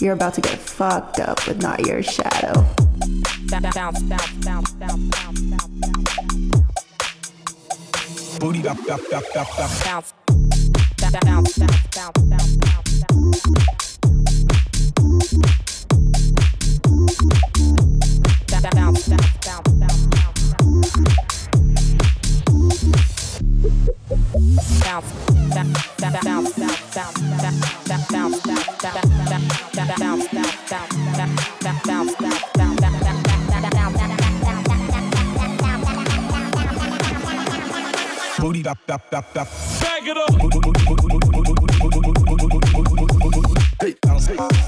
You're about to get fucked up with not your shadow. Bounce. Back it up. Hey, bounce, hey.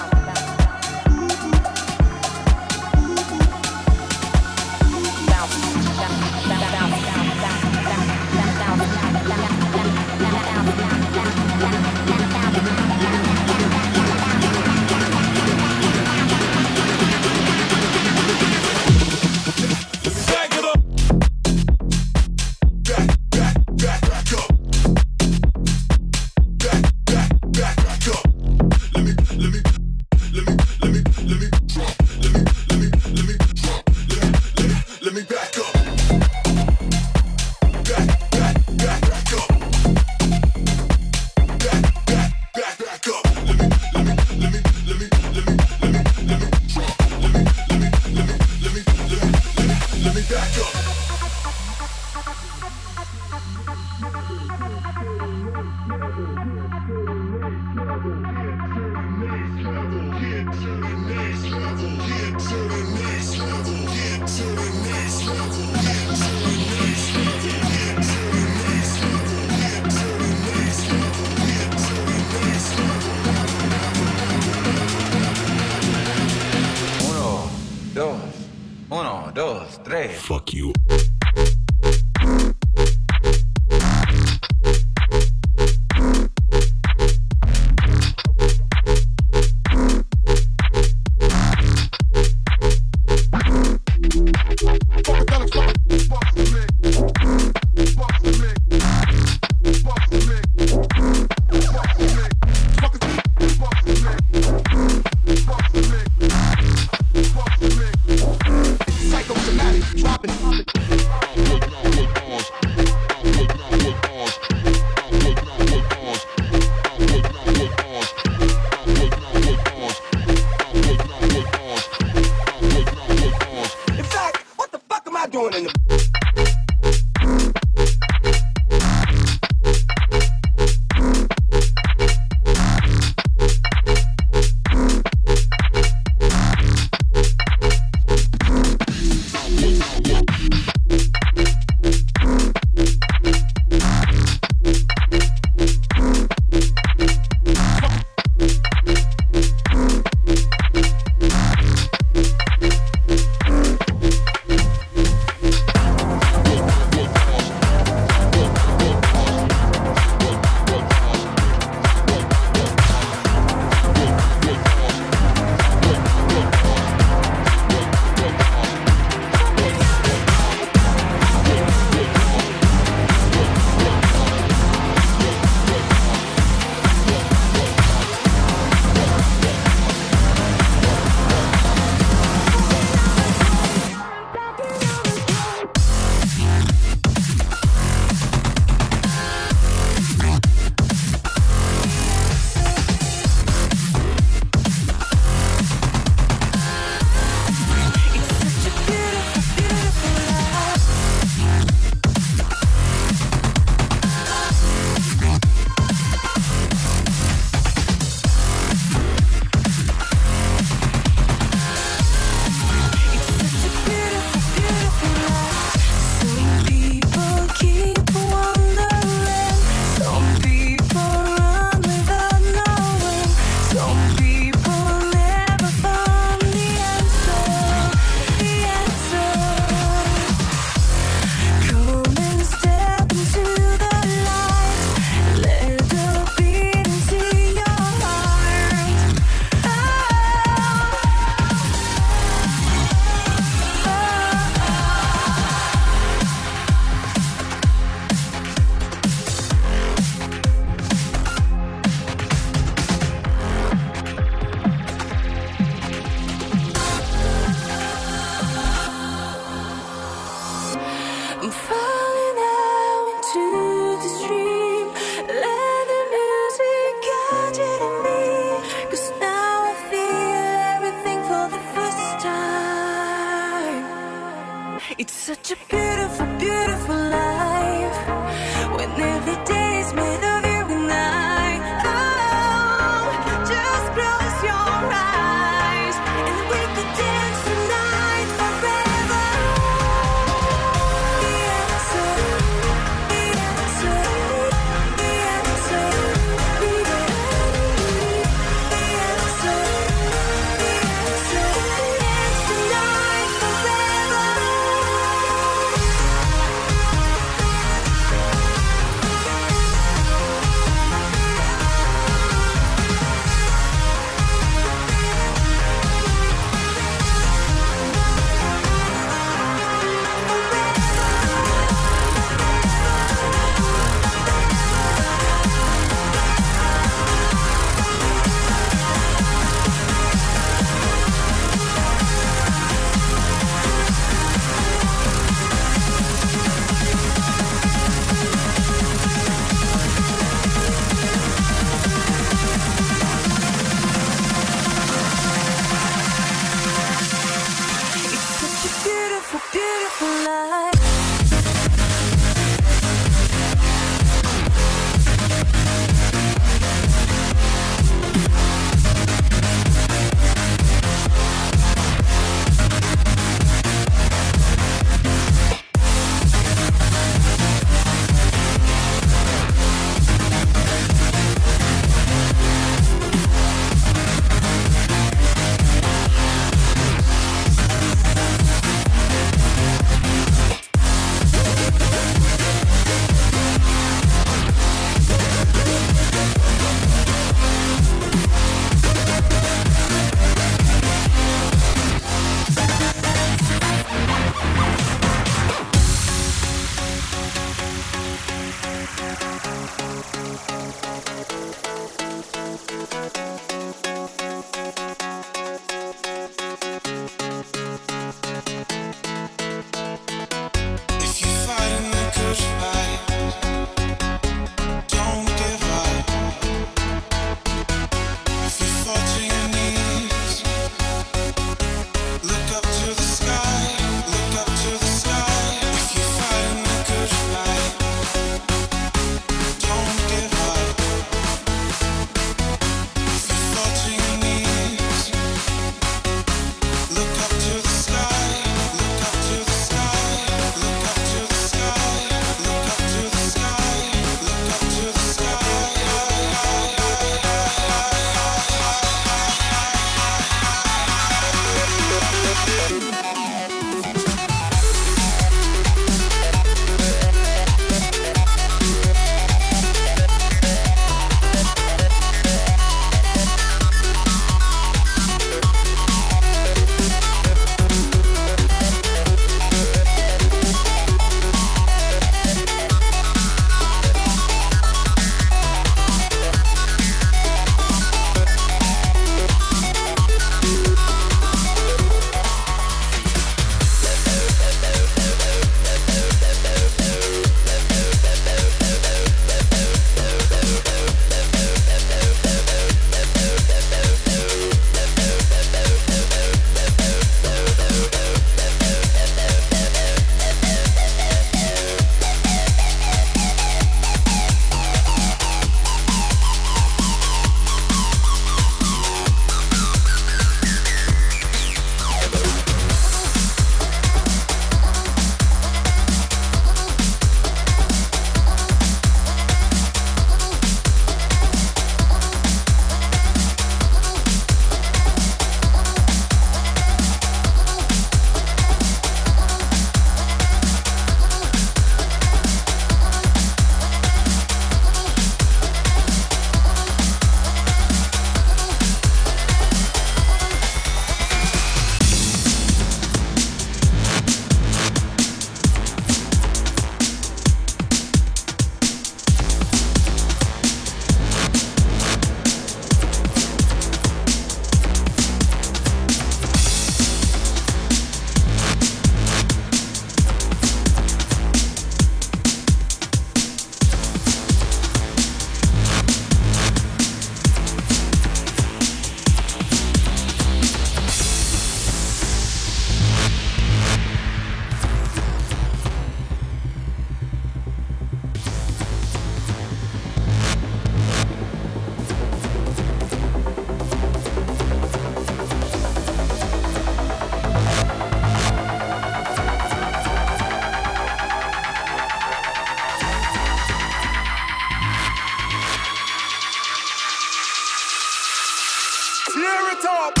top.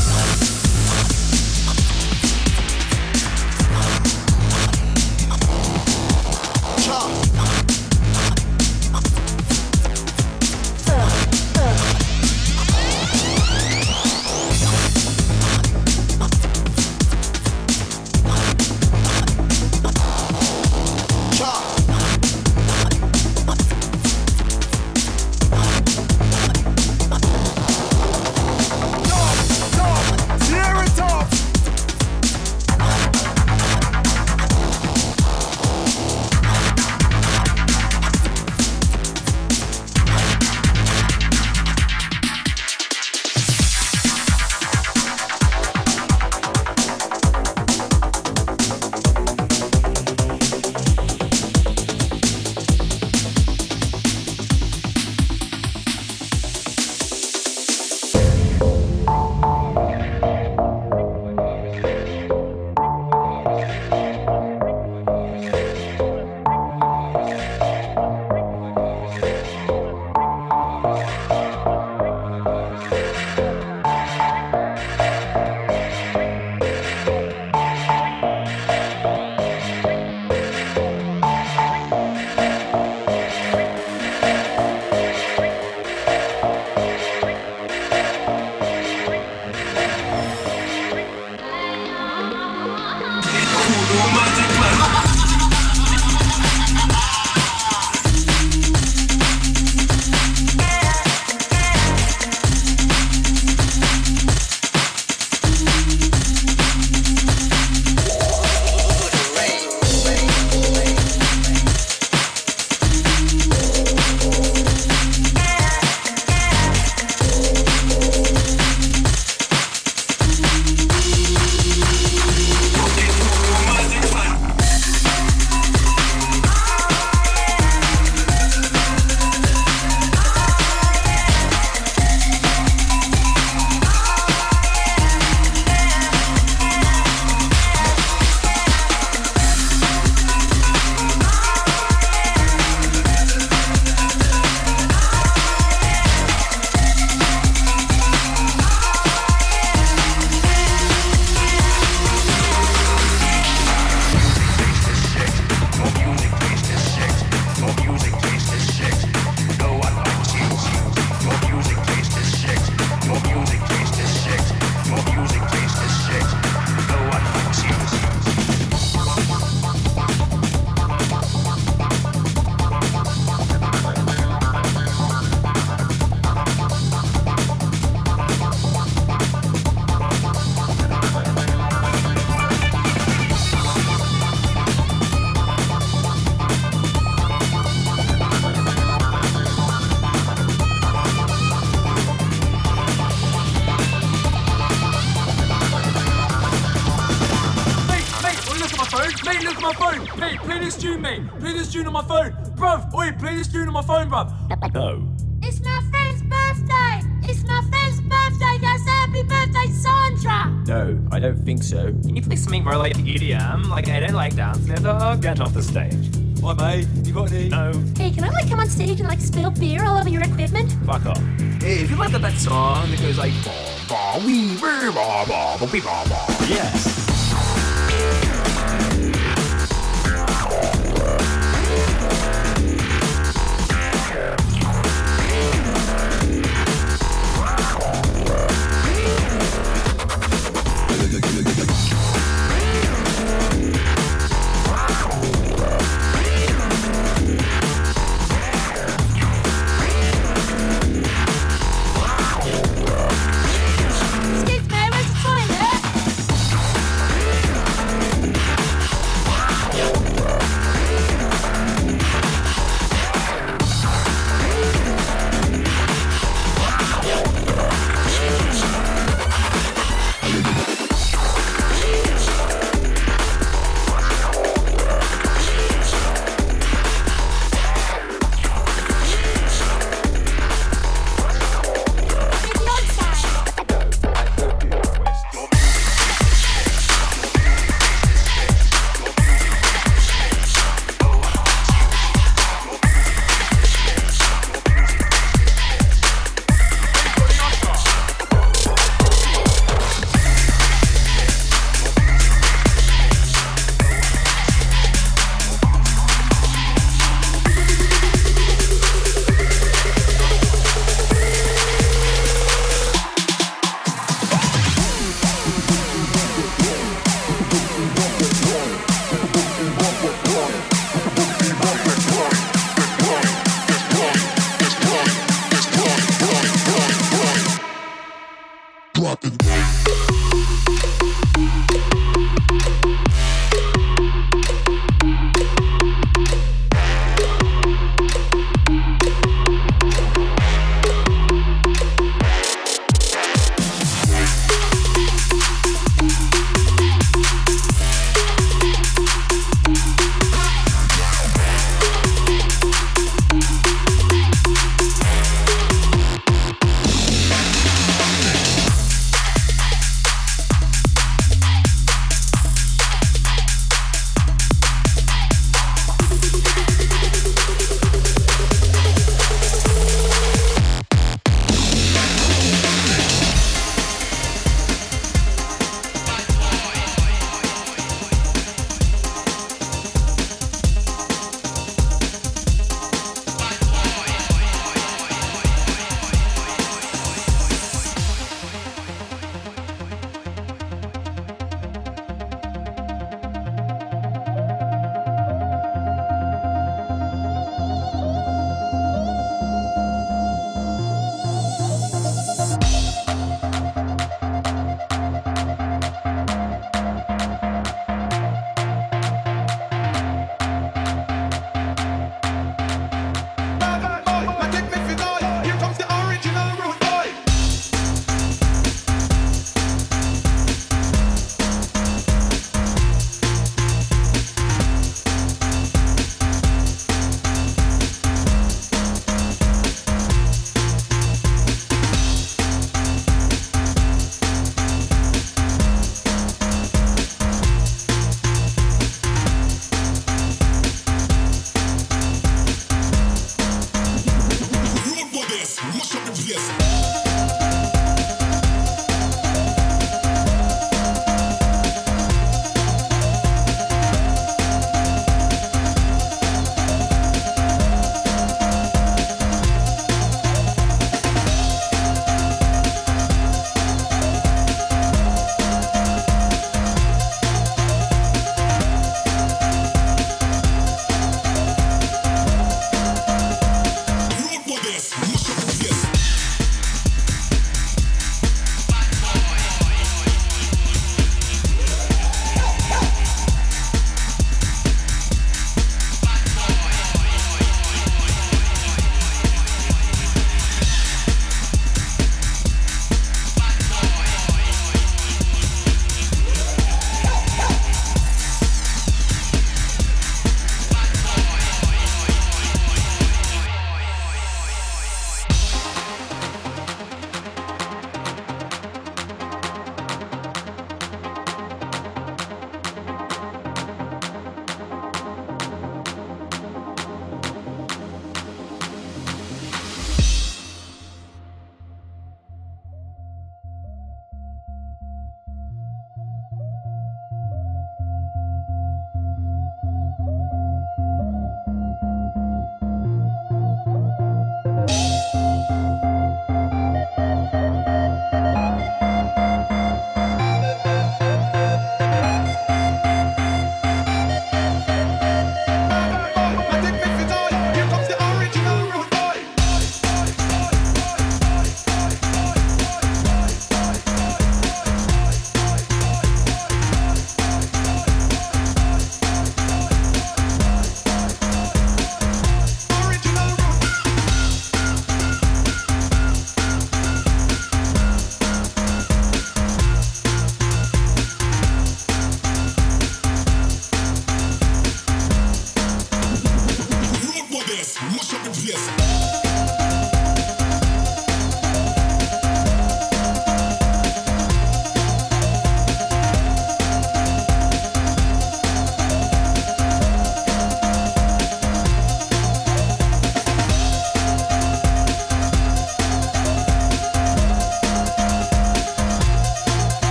like, ba ba we, ba ba bah, bah, ba bah, yes.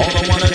All I wanna,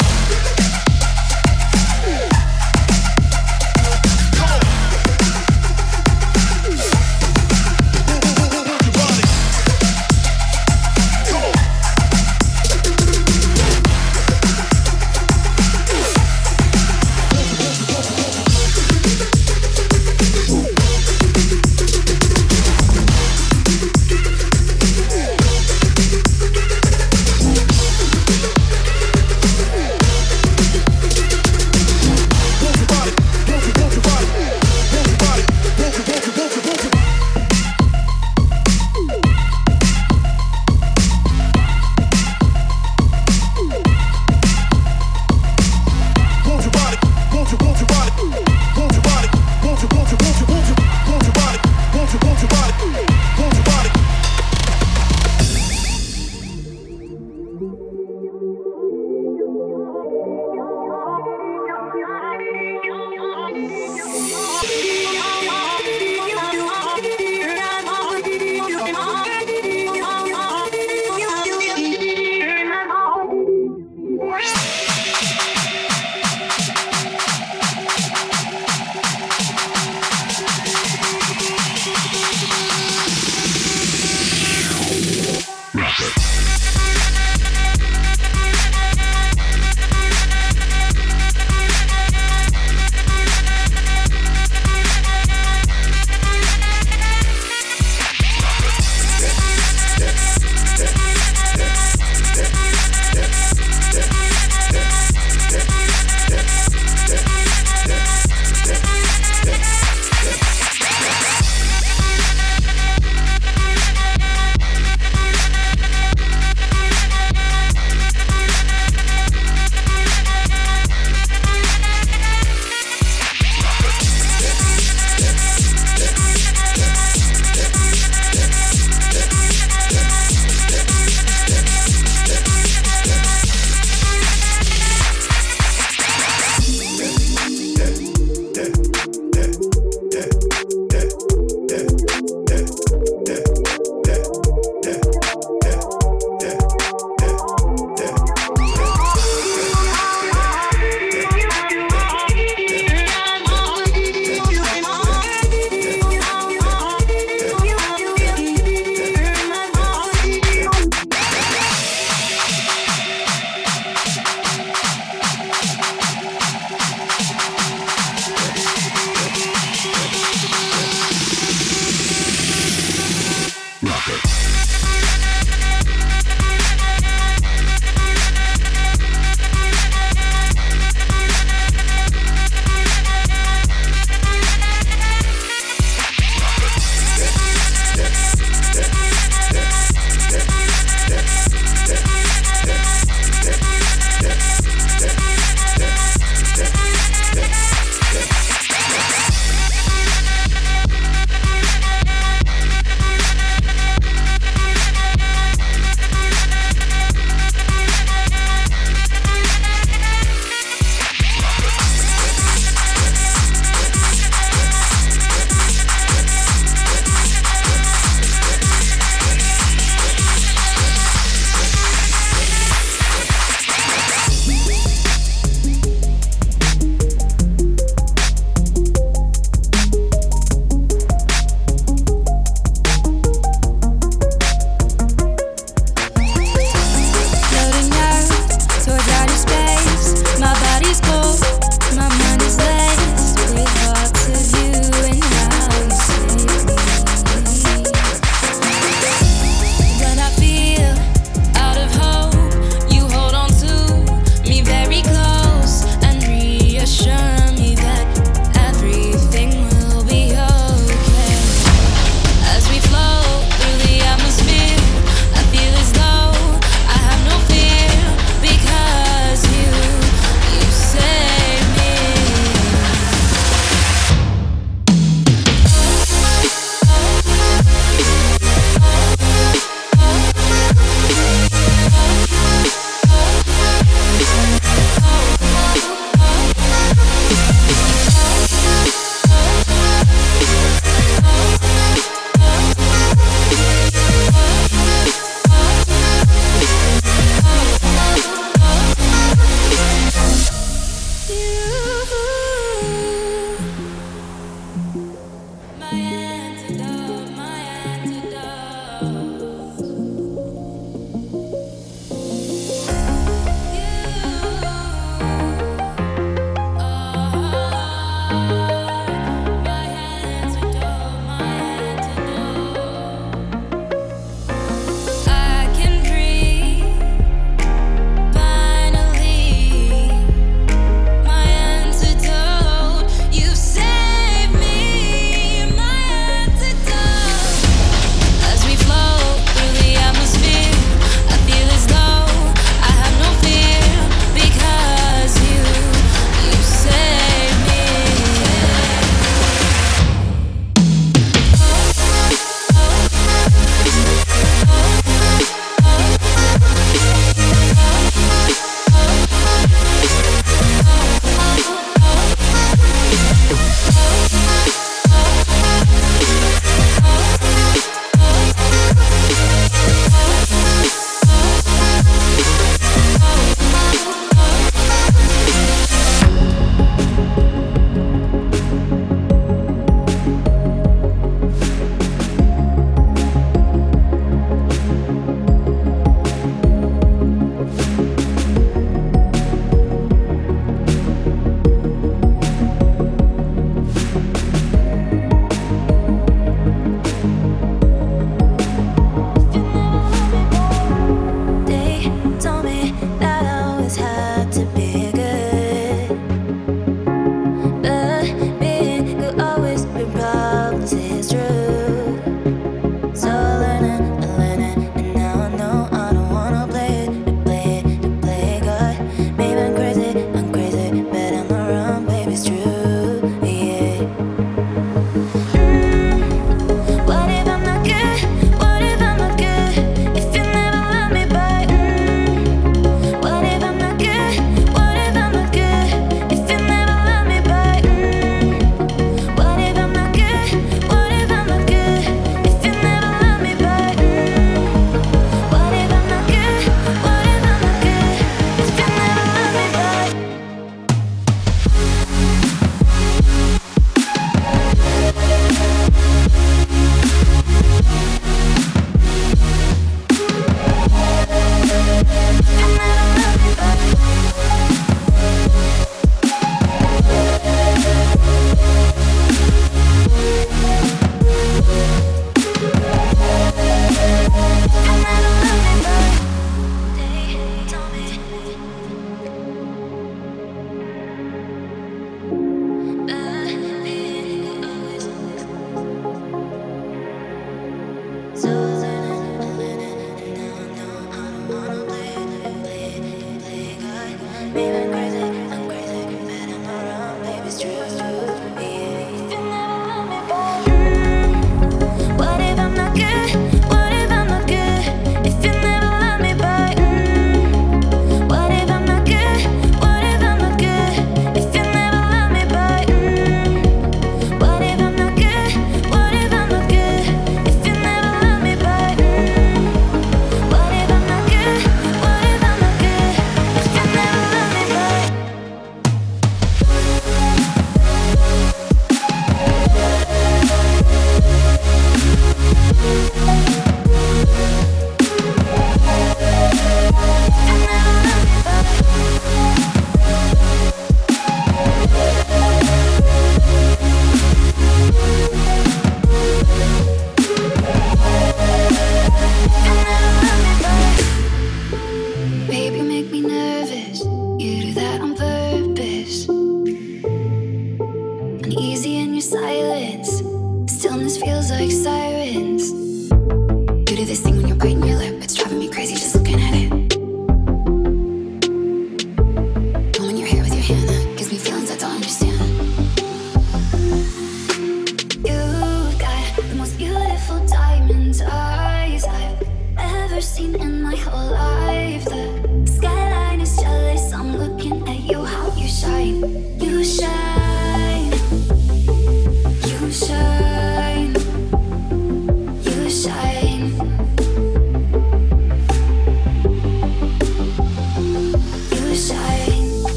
Yeah.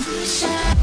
下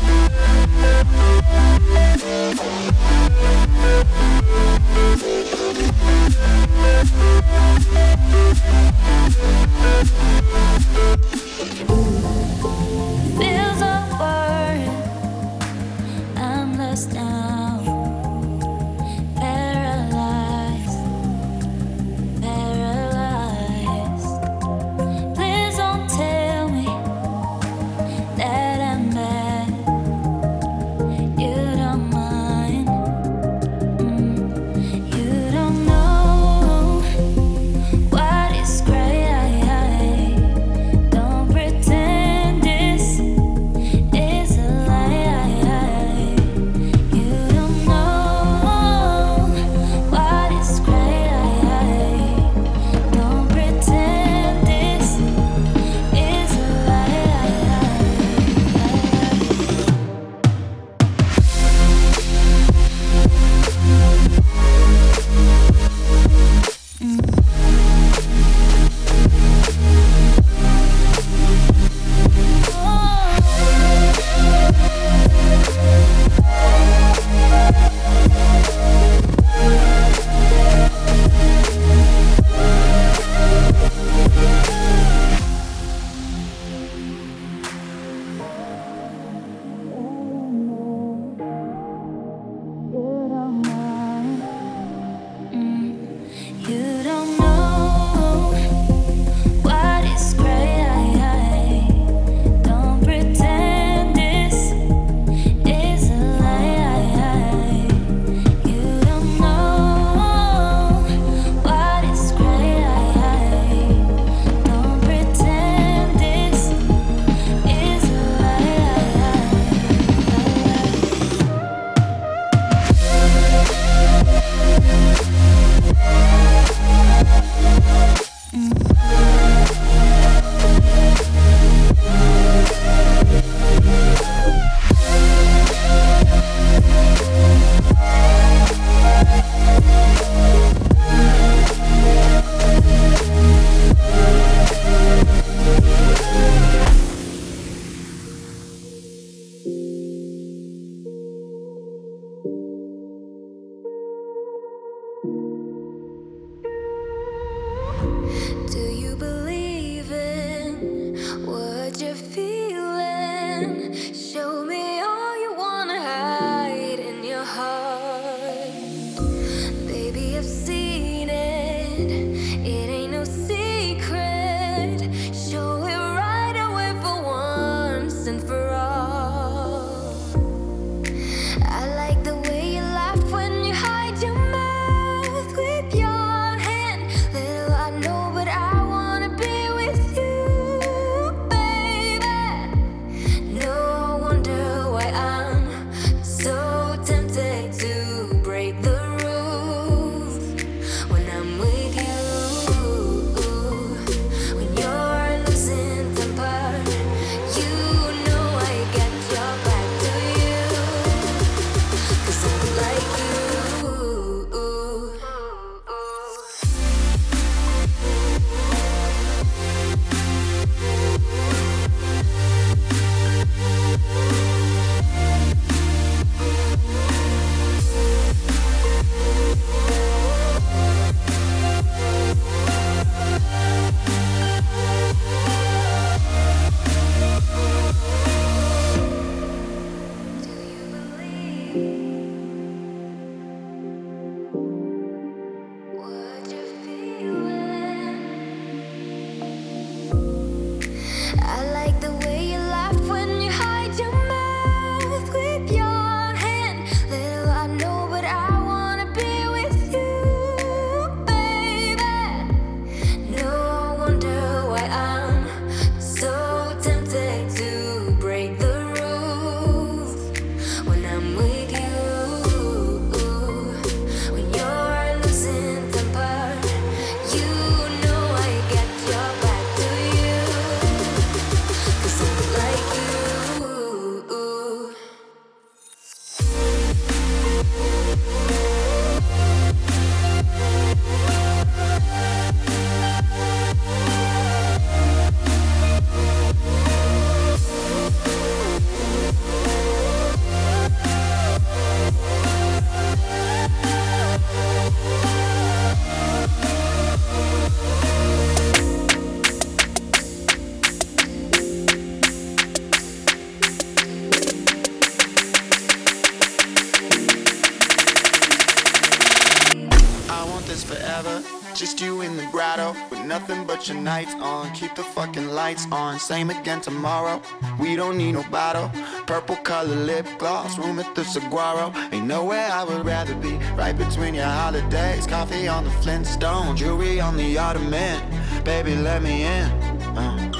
nights on. Keep the fucking lights on. Same again tomorrow. We don't need no bottle. Purple color lip gloss, room at the Saguaro. Ain't nowhere I would rather be. Right between your holidays. Coffee on the Flintstone, jewelry on the ottoman. Baby, let me in. Uh,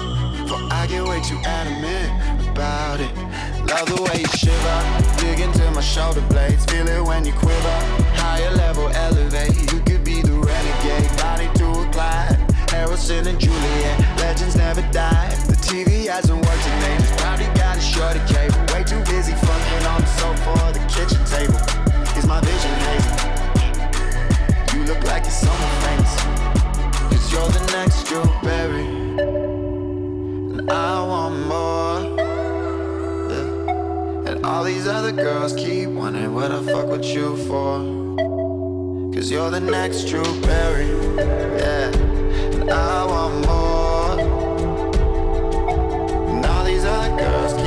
for I get way too adamant about it. Love the way you shiver, dig into my shoulder blades. Feel it when you quiver. Higher level, elevate. You could be the renegade, Bonnie to a Clyde. Harrison and Juliet, legends never die. The TV hasn't worked in ages. Probably got a shorty cable. Way too busy fucking on the sofa or the kitchen table. Is my vision hazy? You look like you're someone famous. Cause you're the next Drew Barry. And I want more. And all these other girls keep wondering what I fuck with you for. Cause you're the next Drew Barry. Yeah. And I want more. And all these other girls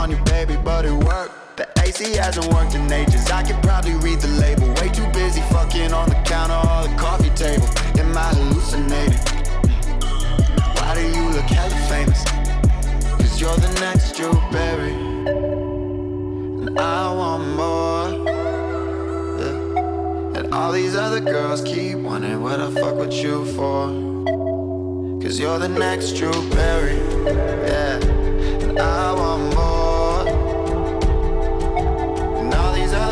on you, baby, but it worked. The AC hasn't worked in ages. I could probably read the label. Way too busy fucking on the counter or the coffee table. Am I hallucinating? Why do you look hella famous? Cause you're the next Drew Barry. And I want more. And all these other girls keep wondering what I fuck with you for. Cause you're the next Drew Barry. Yeah. And I want more.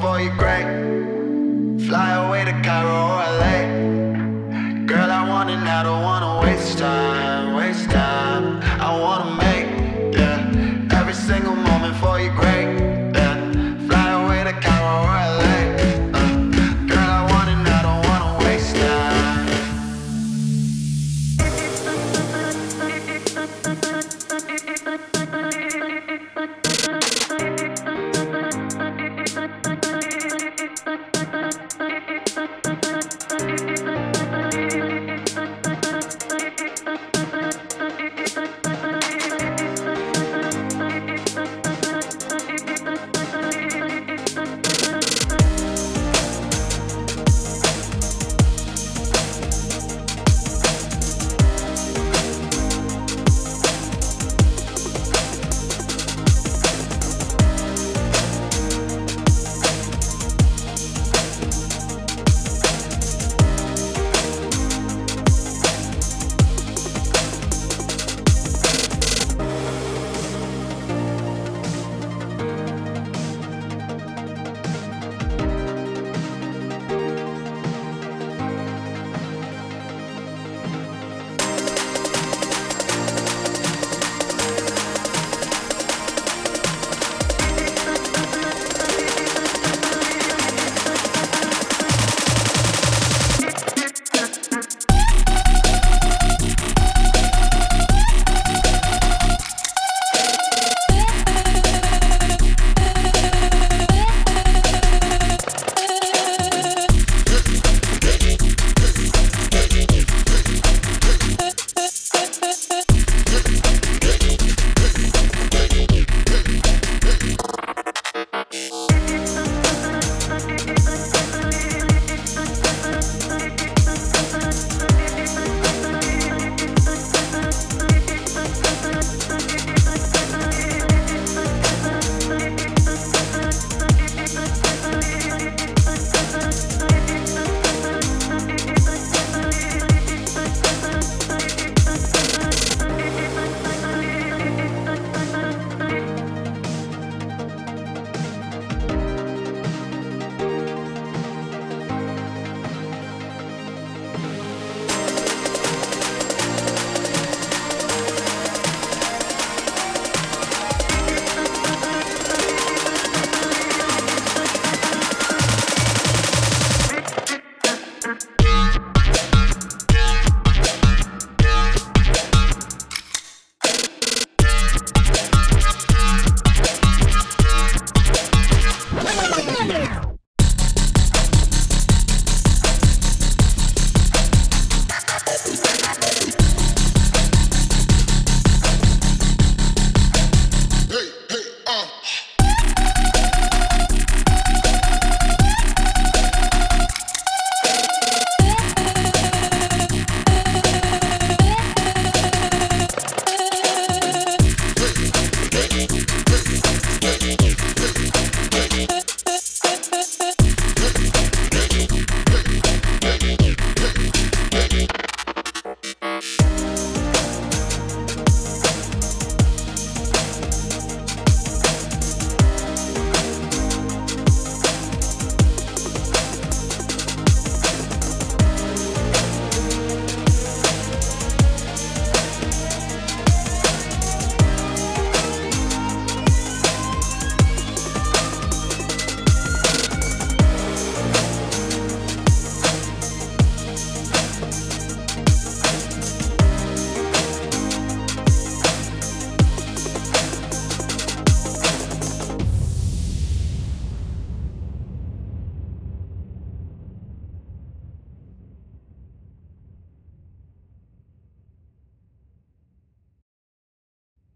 for you great.